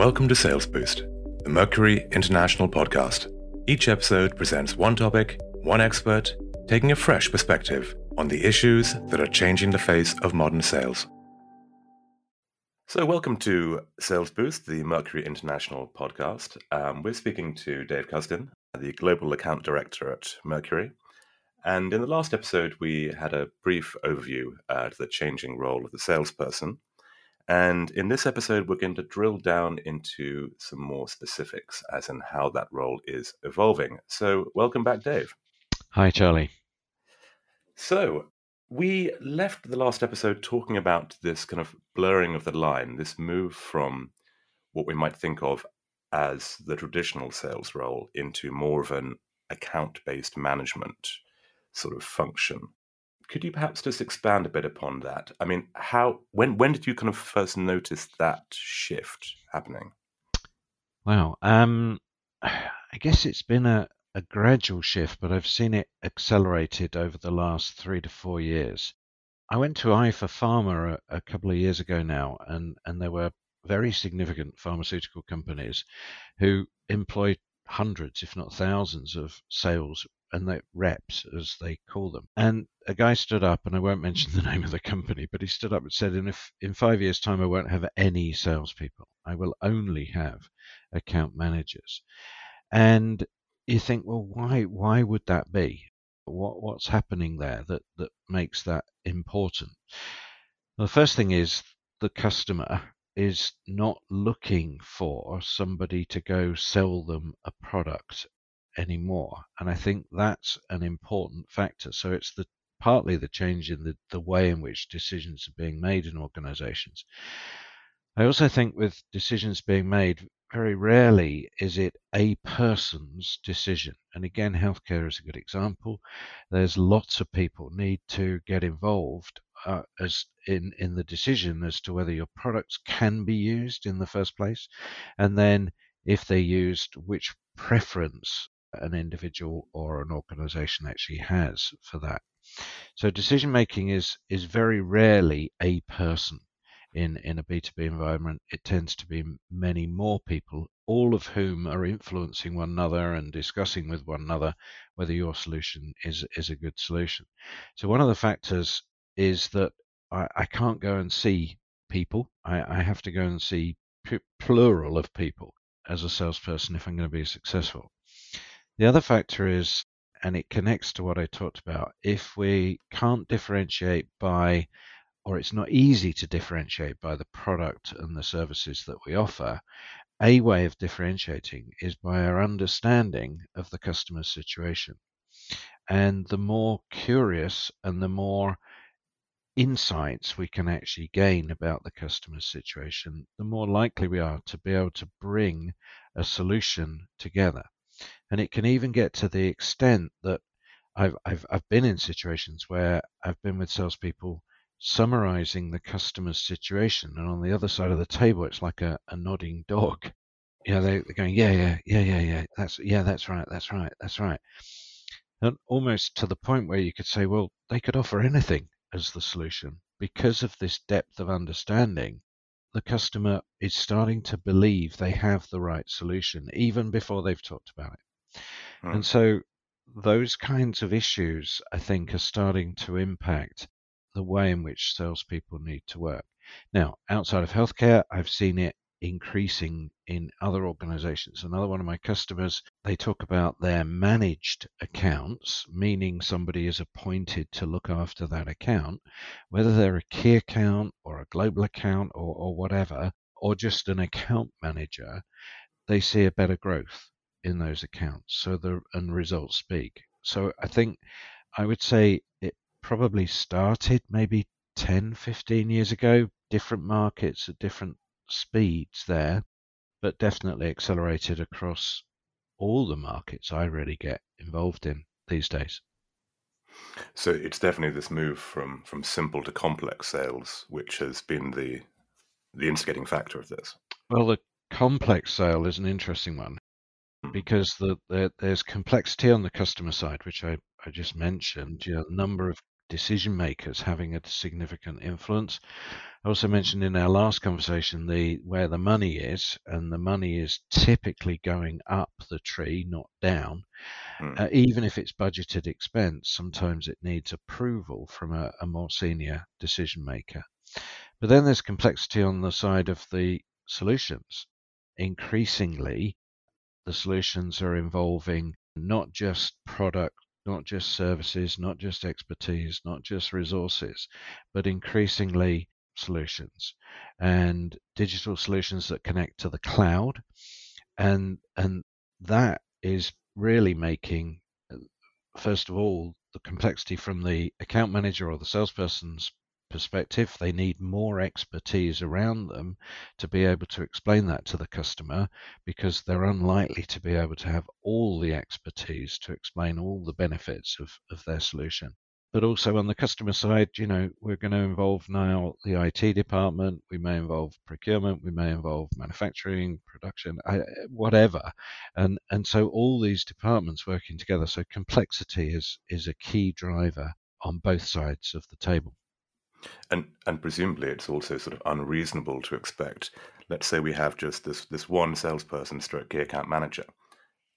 Welcome to Sales Boost, the Mercury International podcast. Each episode presents one topic, one expert, taking a fresh perspective on the issues that are changing the face of modern sales. So, welcome to Sales Boost, the Mercury International podcast. Um, we're speaking to Dave Custin, the Global Account Director at Mercury. And in the last episode, we had a brief overview uh, the changing role of the salesperson. And in this episode, we're going to drill down into some more specifics, as in how that role is evolving. So, welcome back, Dave. Hi, Charlie. So, we left the last episode talking about this kind of blurring of the line, this move from what we might think of as the traditional sales role into more of an account based management sort of function. Could you perhaps just expand a bit upon that? I mean, how when when did you kind of first notice that shift happening? Wow. Um, I guess it's been a, a gradual shift, but I've seen it accelerated over the last three to four years. I went to Eye for Pharma a, a couple of years ago now, and, and there were very significant pharmaceutical companies who employ hundreds, if not thousands, of sales and the reps, as they call them. And a guy stood up, and I won't mention the name of the company, but he stood up and said, "In if in five years' time, I won't have any salespeople. I will only have account managers." And you think, well, why why would that be? What what's happening there that that makes that important? Well, the first thing is the customer is not looking for somebody to go sell them a product anymore. And I think that's an important factor. So it's the partly the change in the, the way in which decisions are being made in organizations. I also think with decisions being made, very rarely is it a person's decision. And again, healthcare is a good example. There's lots of people need to get involved uh, as in in the decision as to whether your products can be used in the first place, and then if they're used, which preference an individual or an organization actually has for that. So decision making is is very rarely a person in in a B2B environment. It tends to be many more people, all of whom are influencing one another and discussing with one another whether your solution is is a good solution. So one of the factors is that I, I can't go and see people. I, I have to go and see plural of people as a salesperson if I'm going to be successful. The other factor is, and it connects to what I talked about, if we can't differentiate by, or it's not easy to differentiate by the product and the services that we offer, a way of differentiating is by our understanding of the customer's situation. And the more curious and the more insights we can actually gain about the customer's situation, the more likely we are to be able to bring a solution together. And it can even get to the extent that I've, I've, I've been in situations where I've been with salespeople summarizing the customer's situation. And on the other side of the table, it's like a, a nodding dog. You know, they, they're going, yeah, yeah, yeah, yeah, yeah. That's, yeah, that's right. That's right. That's right. And almost to the point where you could say, well, they could offer anything as the solution because of this depth of understanding the customer is starting to believe they have the right solution even before they've talked about it. Hmm. And so those kinds of issues, I think, are starting to impact the way in which salespeople need to work. Now, outside of healthcare, I've seen it increasing in other organizations. Another one of my customers, they talk about their managed accounts, meaning somebody is appointed to look after that account, whether they're a key account or a global account or, or whatever, or just an account manager, they see a better growth in those accounts. So the and results speak. So I think I would say it probably started maybe 10, 15 years ago, different markets at different speeds there, but definitely accelerated across all the markets I really get involved in these days. So it's definitely this move from from simple to complex sales, which has been the the instigating factor of this. Well, the complex sale is an interesting one. Because the, the, there's complexity on the customer side, which I, I just mentioned. You know, number of decision makers having a significant influence. I also mentioned in our last conversation the where the money is, and the money is typically going up the tree, not down. Mm. Uh, even if it's budgeted expense, sometimes it needs approval from a, a more senior decision maker. But then there's complexity on the side of the solutions. Increasingly, the solutions are involving not just product not just services, not just expertise, not just resources, but increasingly solutions and digital solutions that connect to the cloud. And, and that is really making, uh, first of all, the complexity from the account manager or the salesperson's perspective. They need more expertise around them to be able to explain that to the customer because they're unlikely to be able to have all the expertise to explain all the benefits of, of their solution. But also on the customer side, you know, we're going to involve now the IT department. We may involve procurement. We may involve manufacturing, production, whatever, and and so all these departments working together. So complexity is is a key driver on both sides of the table. And and presumably it's also sort of unreasonable to expect. Let's say we have just this this one salesperson, stroke key account manager,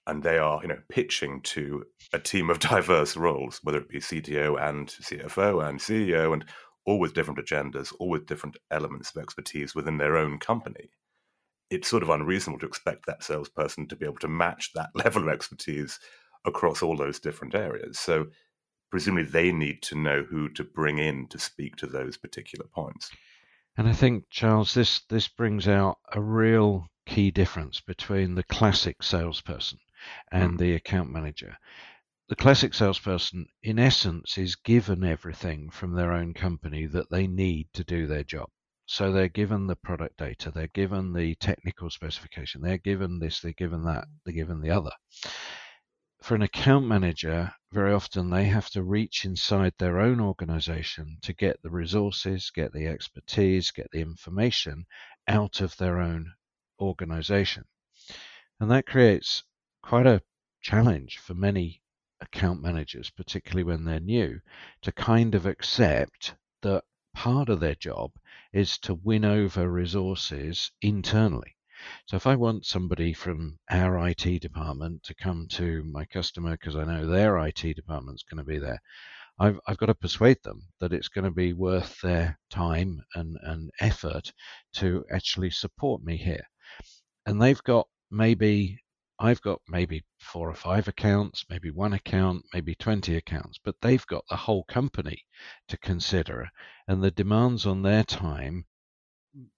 and they are you know pitching to a team of diverse roles, whether it be CTO and CFO and CEO, and all with different agendas, all with different elements of expertise within their own company. It's sort of unreasonable to expect that salesperson to be able to match that level of expertise across all those different areas. So presumably they need to know who to bring in to speak to those particular points. And I think, Charles, this, this brings out a real key difference between the classic salesperson and mm. the account manager. The classic salesperson, in essence, is given everything from their own company that they need to do their job. So they're given the product data, they're given the technical specification, they're given this, they're given that, they're given the other for an account manager, very often they have to reach inside their own organization to get the resources, get the expertise, get the information out of their own organization. And that creates quite a challenge for many account managers, particularly when they're new, to kind of accept that part of their job is to win over resources internally. So if I want somebody from our IT department to come to my customer because I know their IT department's going to be there, I've, I've got to persuade them that it's going to be worth their time and, and effort to actually support me here. And they've got maybe, I've got maybe four or five accounts, maybe one account, maybe 20 accounts, but they've got the whole company to consider. And the demands on their time,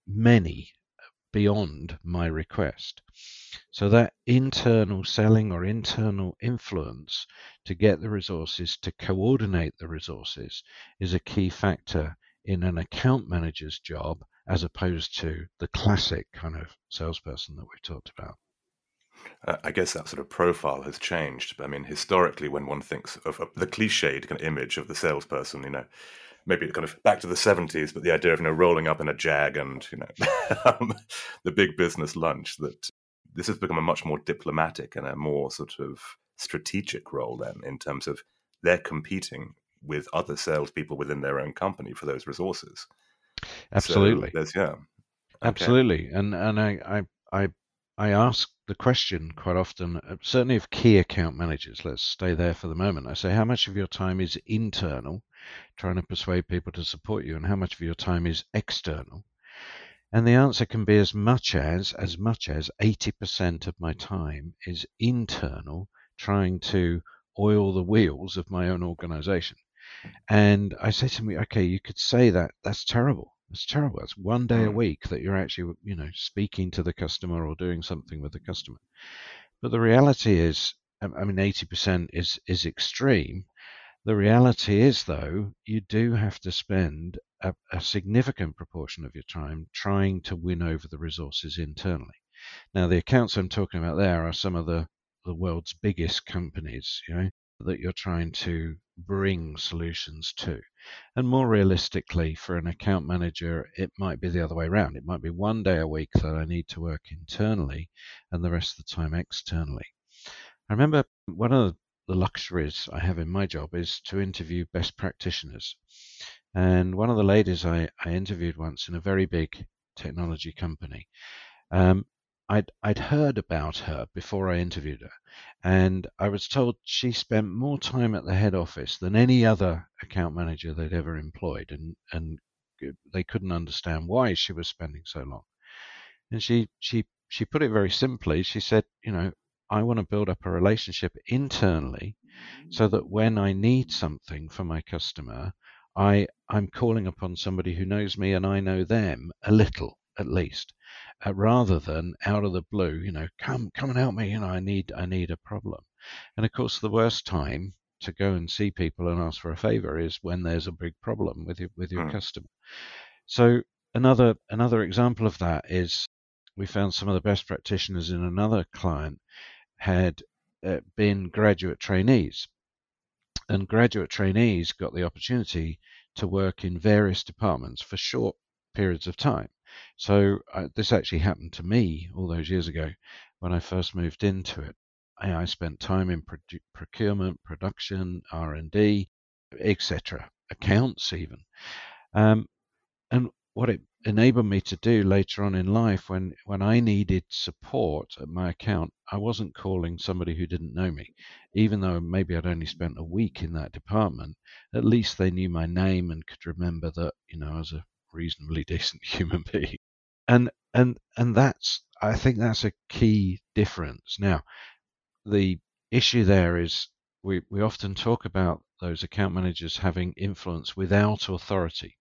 many beyond my request. So that internal selling or internal influence to get the resources, to coordinate the resources, is a key factor in an account manager's job as opposed to the classic kind of salesperson that we've talked about. Uh, I guess that sort of profile has changed. I mean, historically, when one thinks of, the cliched kind of image of the salesperson, you know, maybe kind of back to the 70s, but the idea of you know rolling up in a jag and you know um, the big business lunch that this has become a much more diplomatic and a more sort of strategic role then in terms of they're competing with other salespeople within their own company for those resources. Absolutely. So yeah. Okay. Absolutely. And and I, I I I ask the question quite often, uh, certainly of key account managers. Let's stay there for the moment. I say, how much of your time is internal, trying to persuade people to support you, and how much of your time is external? And the answer can be as much as as much as 80% of my time is internal, trying to oil the wheels of my own organization. And I say to me, okay, you could say that that's terrible. It's terrible. It's one day a mm. week that you're actually, you know, speaking to the customer or doing something with the customer. But the reality is, I mean, 80% is is extreme. The reality is, though, you do have to spend a, a significant proportion of your time trying to win over the resources internally. Now, the accounts I'm talking about there are some of the the world's biggest companies, you know, that you're trying to bring solutions to. And more realistically, for an account manager, it might be the other way around. It might be one day a week that I need to work internally and the rest of the time externally. I remember one of the luxuries I have in my job is to interview best practitioners. And one of the ladies I, I interviewed once in a very big technology company, um, I'd, I'd heard about her before I interviewed her, and I was told she spent more time at the head office than any other account manager they'd ever employed, and, and they couldn't understand why she was spending so long. And she, she, she put it very simply. She said, you know, I want to build up a relationship internally so that when I need something for my customer, I, I'm calling upon somebody who knows me and I know them a little at least, uh, rather than out of the blue, you know, come come and help me, you know, I need I need a problem. And of course, the worst time to go and see people and ask for a favor is when there's a big problem with your with your mm. customer. So another another example of that is we found some of the best practitioners in another client had uh, been graduate trainees. And graduate trainees got the opportunity to work in various departments for short periods of time. So uh, this actually happened to me all those years ago when I first moved into it. I, spent time in pro- procurement, production, R and D, etc., accounts even. Um, and what it enabled me to do later on in life when when I needed support at my account, I wasn't calling somebody who didn't know me, even though maybe I'd only spent a week in that department. At least they knew my name and could remember that you know I was a reasonably decent human being, and and and that's I think that's a key difference. Now, the issue there is we we often talk about those account managers having influence without authority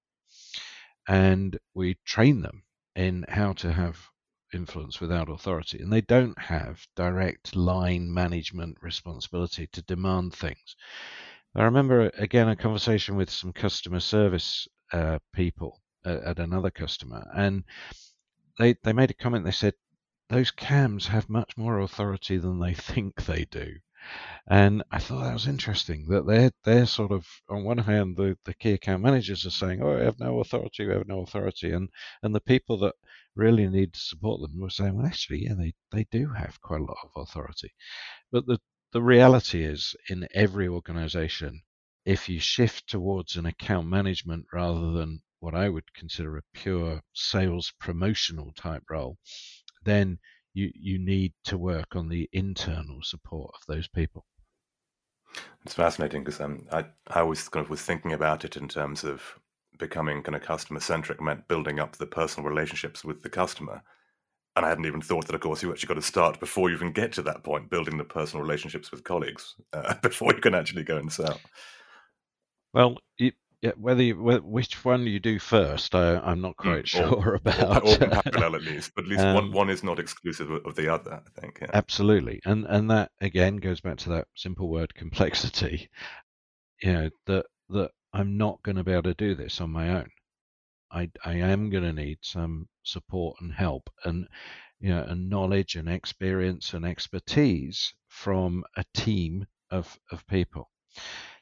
and we train them in how to have influence without authority. And they don't have direct line management responsibility to demand things. I remember again a conversation with some customer service uh, people at, at another customer, and they they made a comment. They said those KAMs have much more authority than they think they do. And I thought that was interesting that they're they're sort of on one hand the, the key account managers are saying, Oh, I have no authority, we have no authority and and the people that really need to support them were saying, Well actually, yeah, they, they do have quite a lot of authority. But the the reality is in every organization, if you shift towards an account management rather than what I would consider a pure sales promotional type role, then you you need to work on the internal support of those people. It's fascinating because um, I I always kind of was thinking about it in terms of becoming kind of customer centric meant building up the personal relationships with the customer. And I hadn't even thought that, of course, you actually got to start before you even get to that point, building the personal relationships with colleagues uh, before you can actually go and sell. Well, yeah, whether you, which one you do first, I, am not hmm, quite mm, sure or, about. Or, or parallel at least, but at least um, one one is not exclusive of the other. I think. Yeah. Absolutely, and and that again goes back to that simple word complexity. You know that that I'm not going to be able to do this on my own. I I am going to need some support and help, and you know, and knowledge and experience and expertise from a team of of people.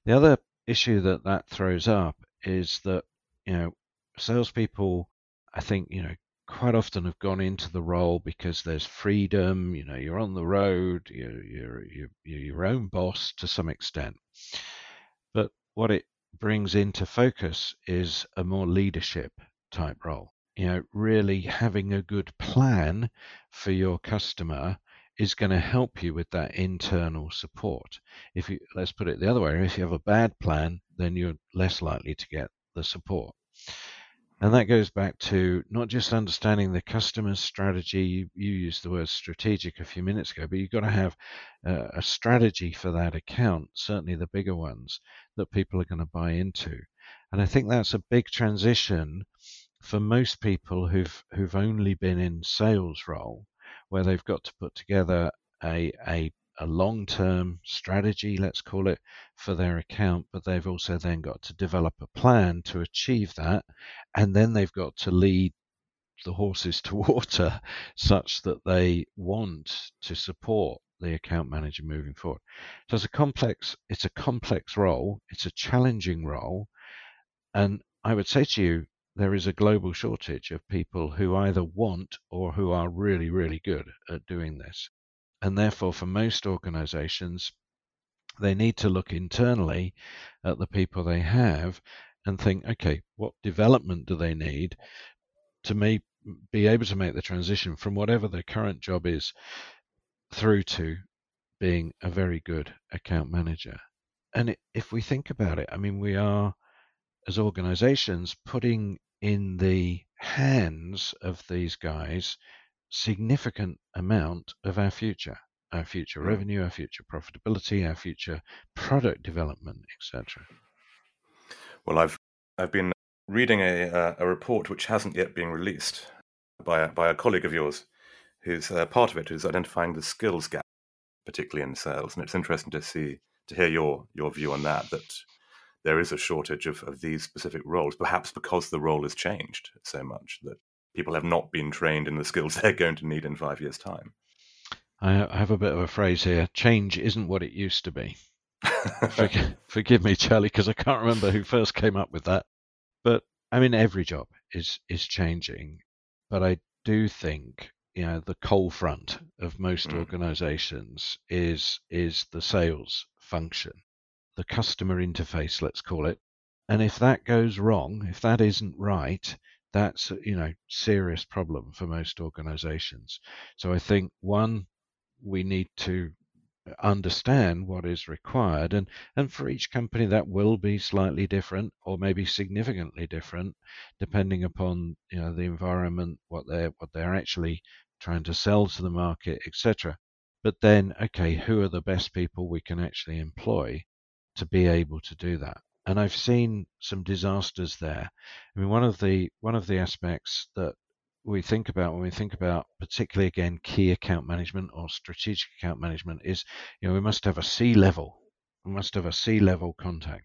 The other issue that that throws up is that you know salespeople, I think you know quite often have gone into the role because there's freedom. You know, you're on the road, you're you're you're, you're your own boss to some extent. But what it brings into focus is a more leadership type role. You know, really having a good plan for your customer is going to help you with that internal support. If you let's put it the other way, if you have a bad plan, then you're less likely to get the support. And that goes back to not just understanding the customer's strategy. You, you used the word strategic a few minutes ago, but you've got to have uh, a strategy for that account, certainly the bigger ones that people are going to buy into. And I think that's a big transition for most people who've who've only been in sales role where they've got to put together a, a, a long term strategy, let's call it, for their account, but they've also then got to develop a plan to achieve that. And then they've got to lead the horses to water such that they want to support the account manager moving forward. So it's a complex, it's a complex role, it's a challenging role, and I would say to you, there is a global shortage of people who either want or who are really, really good at doing this. And therefore, for most organizations, They need to look internally at the people they have and think, okay, what development do they need to be able to make the transition from whatever their current job is through to being a very good account manager. And if we think about it, I mean, we are, as organizations, putting in the hands of these guys significant amount of our future our future revenue our future profitability our future product development etc well i've i've been reading a uh, a report which hasn't yet been released by a, by a colleague of yours who's uh, part of it who's identifying the skills gap particularly in sales. And it's interesting to see to hear your your view on that that there is a shortage of, of these specific roles, perhaps because the role has changed so much that people have not been trained in the skills they're going to need in five years' time. I have a bit of a phrase here change isn't what it used to be. forgive, forgive me, Charlie, because I can't remember who first came up with that. But I mean, every job is is changing, but I do think you know the cold front of most mm. organizations is is the sales function the customer interface, let's call it. And if that goes wrong, if that isn't right, that's uh, you know serious problem for most organizations. So I think one, we need to uh, understand what is required and and for each company that will be slightly different or maybe significantly different depending upon you know the environment what they're what they're actually trying to sell to the market etc but then okay who are the best people we can actually employ to be able to do that. And I've seen some disasters there. I mean, one of the one of the aspects that we think about when we think about particularly again key account management or strategic account management is you know we must have a C level we must have a C level contact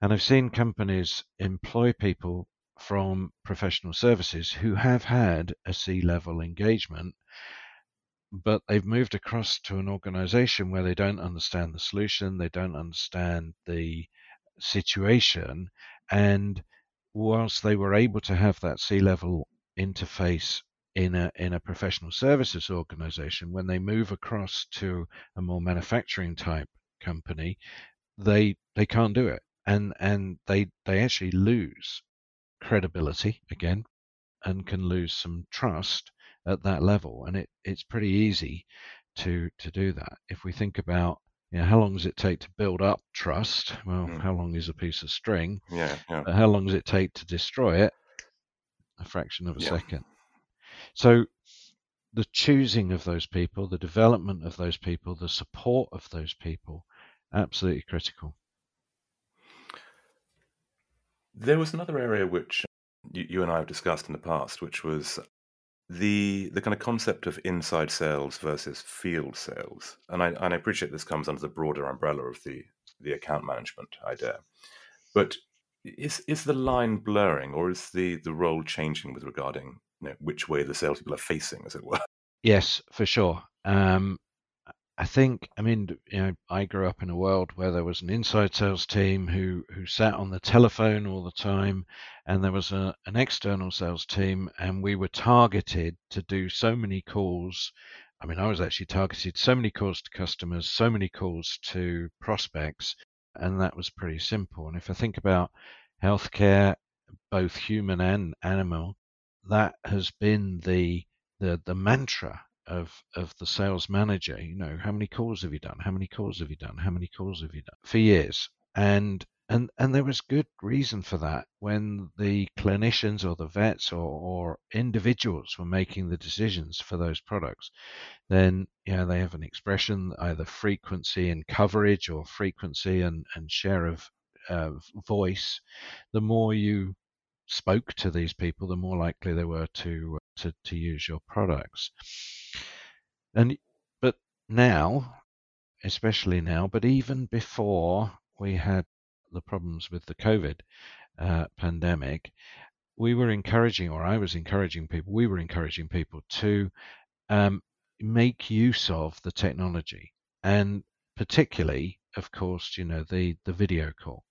and I've seen companies employ people from professional services who have had a C level engagement but they've moved across to an organization where they don't understand the solution, they don't understand the situation, and whilst they were able to have that C level interface in a in a professional services organization, when they move across to a more manufacturing type company, they they can't do it, and and they they actually lose credibility again, and can lose some trust at that level, and it, it's pretty easy to to do that. If we think about you know, how long does it take to build up trust? Well, mm. how long is a piece of string? Yeah, yeah. how long does it take to destroy it? A fraction of a yeah. second. So the choosing of those people, the development of those people, the support of those people, absolutely critical. There was another area which you, you, and I have discussed in the past, which was the the kind of concept of inside sales versus field sales, and I, and I appreciate this comes under the broader umbrella of the the account management idea, but is is the line blurring, or is the the role changing with regarding you know, which way the salespeople are facing, as it were? Yes, for sure. Um, I think, I mean, you know, I grew up in a world where there was an inside sales team who who sat on the telephone all the time, and there was a, an external sales team, and we were targeted to do so many calls. I mean, I was actually targeted so many calls to customers, so many calls to prospects, and that was pretty simple. And if I think about healthcare, both human and animal, that has been the the the mantra of of the sales manager you know how many calls have you done? How many calls have you done? How many calls have you done? for years. And and and there was good reason for that when the clinicians or the vets or, or individuals were making the decisions for those products. Then you know they have an expression either frequency and coverage or frequency and, and share of uh, voice. The more you spoke to these people the more likely they were to to, to use your products and but now, especially now, but even before we had the problems with the COVID uh, pandemic, we were encouraging, or I was encouraging people, we were encouraging people to um, make use of the technology, and particularly, of course, you know, the the video call,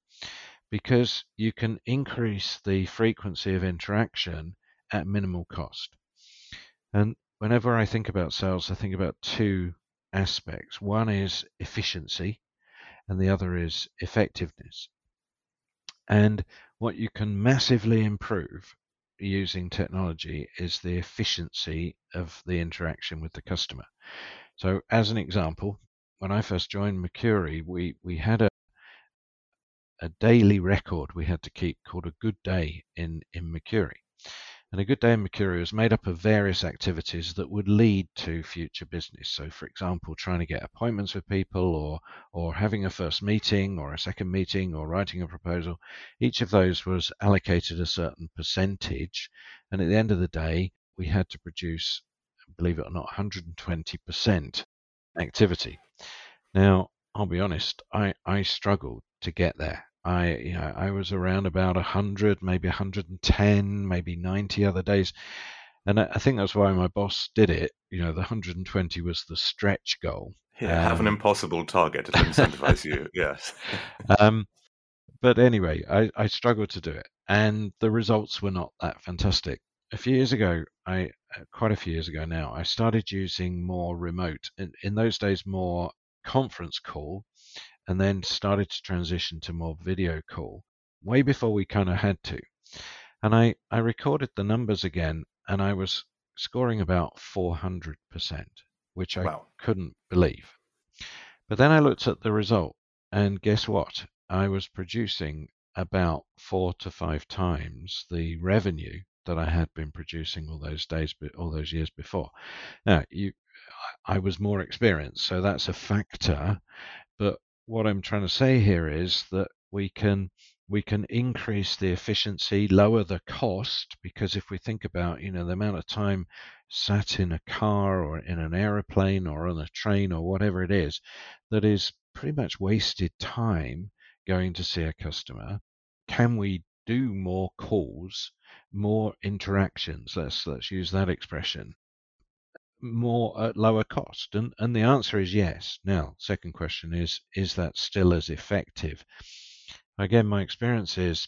because you can increase the frequency of interaction at minimal cost. And whenever I think about sales, I think about two aspects. One is efficiency. and the other is effectiveness. And what you can massively improve using technology is the efficiency of the interaction with the customer. So, as an example, when I first joined Mercury, we, we had a a daily record we had to keep called a good day in, in Mercury. And a good day in Mercury was made up of various activities that would lead to future business. So, for example, trying to get appointments with people, or or having a first meeting, or a second meeting, or writing a proposal. Each of those was allocated a certain percentage, and at the end of the day, we had to produce, believe it or not, 120% activity. Now, I'll be honest, I, I struggled to get there. I you know I was around about 100, maybe 110, maybe 90 other days. And I, I think that's why my boss did it. You know, the 120 was the stretch goal. Yeah, um, have an um, impossible target to incentivize you. Yes. Um, but anyway, I, I struggled to do it, and the results were not that fantastic. A few years ago, I uh, quite a few years ago now, I started using more remote. In, in those days, more conference call and then started to transition to more video call way before we kind of had to. And I, I recorded the numbers again and I was scoring about 400%, which I wow. couldn't believe. But then I looked at the result and guess what? I was producing about four to five times the revenue that I had been producing all those days, all those years before. Now, you, I was more experienced, so that's a factor. But what I'm trying to say here is that we can we can increase the efficiency, lower the cost, because if we think about, you know, the amount of time sat in a car or in an aeroplane or on a train or whatever it is, that is pretty much wasted time going to see a customer. Can we do more calls, more interactions? Let's let's use that expression more at lower cost? And, and the answer is yes. Now, second question is, is that still as effective? Again, my experience is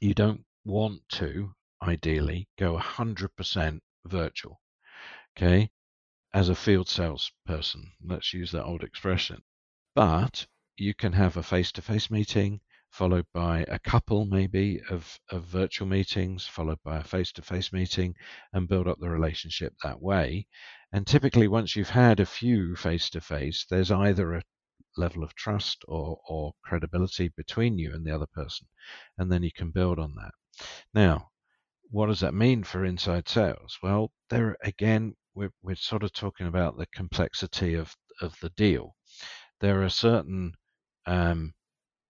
you don't want to, ideally, go 100% virtual. Okay. As a field salesperson, let's use that old expression. But you can have a face to face meeting, followed by a couple maybe of, of virtual meetings, followed by a face to face meeting, and build up the relationship that way. And typically, once you've had a few face to face, there's either a level of trust or, or credibility between you and the other person, and then you can build on that. Now, what does that mean for inside sales? Well, there again, we're, we're sort of talking about the complexity of, of the deal. There are certain um,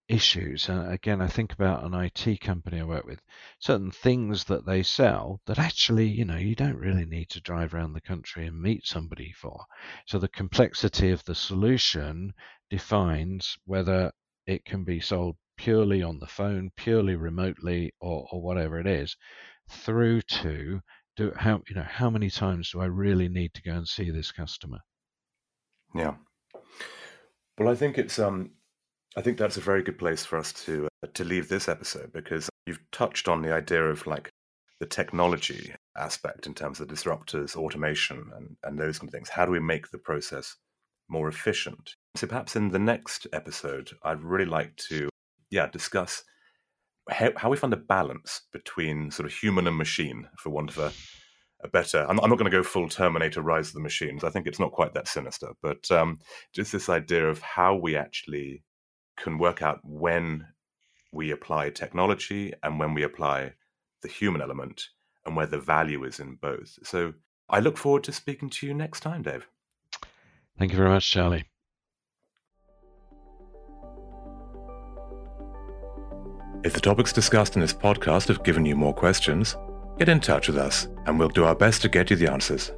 issues. And again, I think about an IT company I work with, certain things that they sell that actually, you know, you don't really need to drive around the country and meet somebody for. So the complexity of the solution defines whether it can be sold purely on the phone, purely remotely, or, or whatever it is, through to do how you know how many times do I really need to go and see this customer? Yeah. Well, I think it's um I think that's a very good place for us to uh, to leave this episode because you've touched on the idea of like the technology aspect in terms of disruptors, automation, and, and those kind of things. How do we make the process more efficient? So perhaps in the next episode, I'd really like to, yeah, discuss how, how we find a balance between sort of human and machine, for want of a, a better. I'm, I'm not going to go full Terminator Rise of the Machines. I think it's not quite that sinister, but um, just this idea of how we actually can work out when we apply technology and when we apply the human element and where the value is in both. So I look forward to speaking to you next time, Dave. Thank you very much, Charlie. If the topics discussed in this podcast have given you more questions, get in touch with us and we'll do our best to get you the answers.